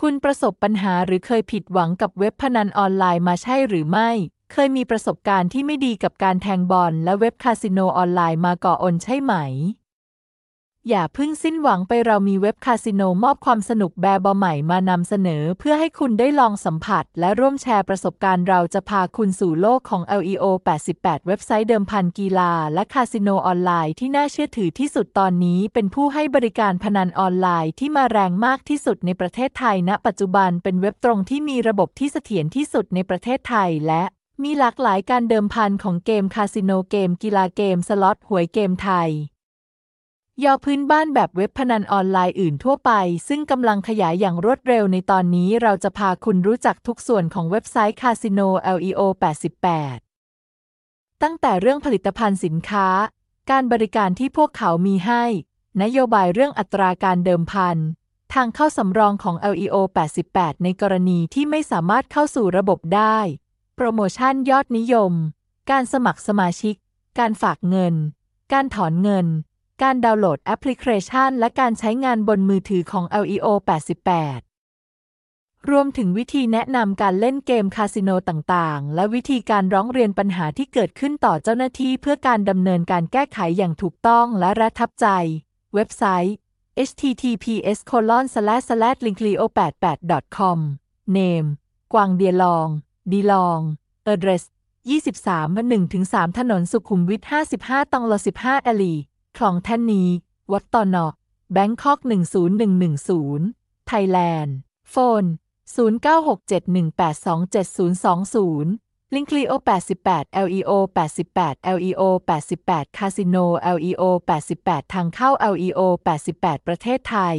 คุณประสบปัญหาหรือเคยผิดหวังกับเว็บพนันออนไลน์มาใช่หรือไม่ เคยมีประสบการณ์ที่ไม่ดีกับการแทงบอลและเว็บคาสิโนออนไลน์มาก่อนใช่ไหม อย่าเพิ่งสิ้นหวังไปเรามีเว็บคาสิโนมอบความสนุกแบบใหม่มานำเสนอ เพื่อให้คุณได้ลองสัมผัส และร่วมแชร์ประสบการณ์เราจะพาคุณสู่โลกของ LEO 88 เว็บไซต์เดิมพันกีฬา และคาสิโนออนไลน์ที่น่าเชื่อถือที่สุดตอนนี้ เป็นผู้ให้บริการพนันออนไลน์ที่มาแรงมากที่สุดในประเทศไทยณปัจจุบันเป็นเว็บตรงที่มีระบบที่เสถียรที่สุดในประเทศไทยและมีหลากหลายการเดิมพันของเกมคาสิโนเกมกีฬาเกมสล็อตหวยเกมไทย ยอพื้นบ้านแบบเว็บพนันออนไลน์อื่นทั่วไป ซึ่งกำลังขยายอย่างรวดเร็วในตอนนี้เราจะพาคุณรู้จักทุกส่วนของเว็บไซต์คาสิโน LEO 88 ตั้งแต่เรื่องผลิตภัณฑ์สินค้า การบริการที่พวกเขามีให้ นโยบายเรื่องอัตราการเดิมพัน ทางเข้าสำรองของ LEO 88 ในกรณีที่ไม่สามารถเข้าสู่ระบบได้ โปรโมชั่นยอดนิยม การสมัครสมาชิก การฝากเงิน การถอนเงิน การดาวน์โหลดแอปพลิเคชัน และการใช้งานบนมือถือของ LEO 88 รวมถึงวิธีแนะนำการเล่นเกมคาสิโนต่างๆ และวิธีการร้องเรียนปัญหาที่เกิดขึ้นต่อเจ้าหน้าที่เพื่อการดำเนินการแก้ไขอย่างถูกต้องและระทับใจ เว็บไซต์ https linkleo 88 com name กวางเดียลอง ดีลอง address 23 1ถึง3ถนนสุขุมวิท 55ตองล15อลี คลองแทนนีวัดตอนอแบงคอก 10110 ไทยแลนด์ โฟน 0967182720ลิงค์ leo 88 LEO 88 LEO 88คาสิโน LEO 88 ทางเข้า LEO 88 ประเทศไทย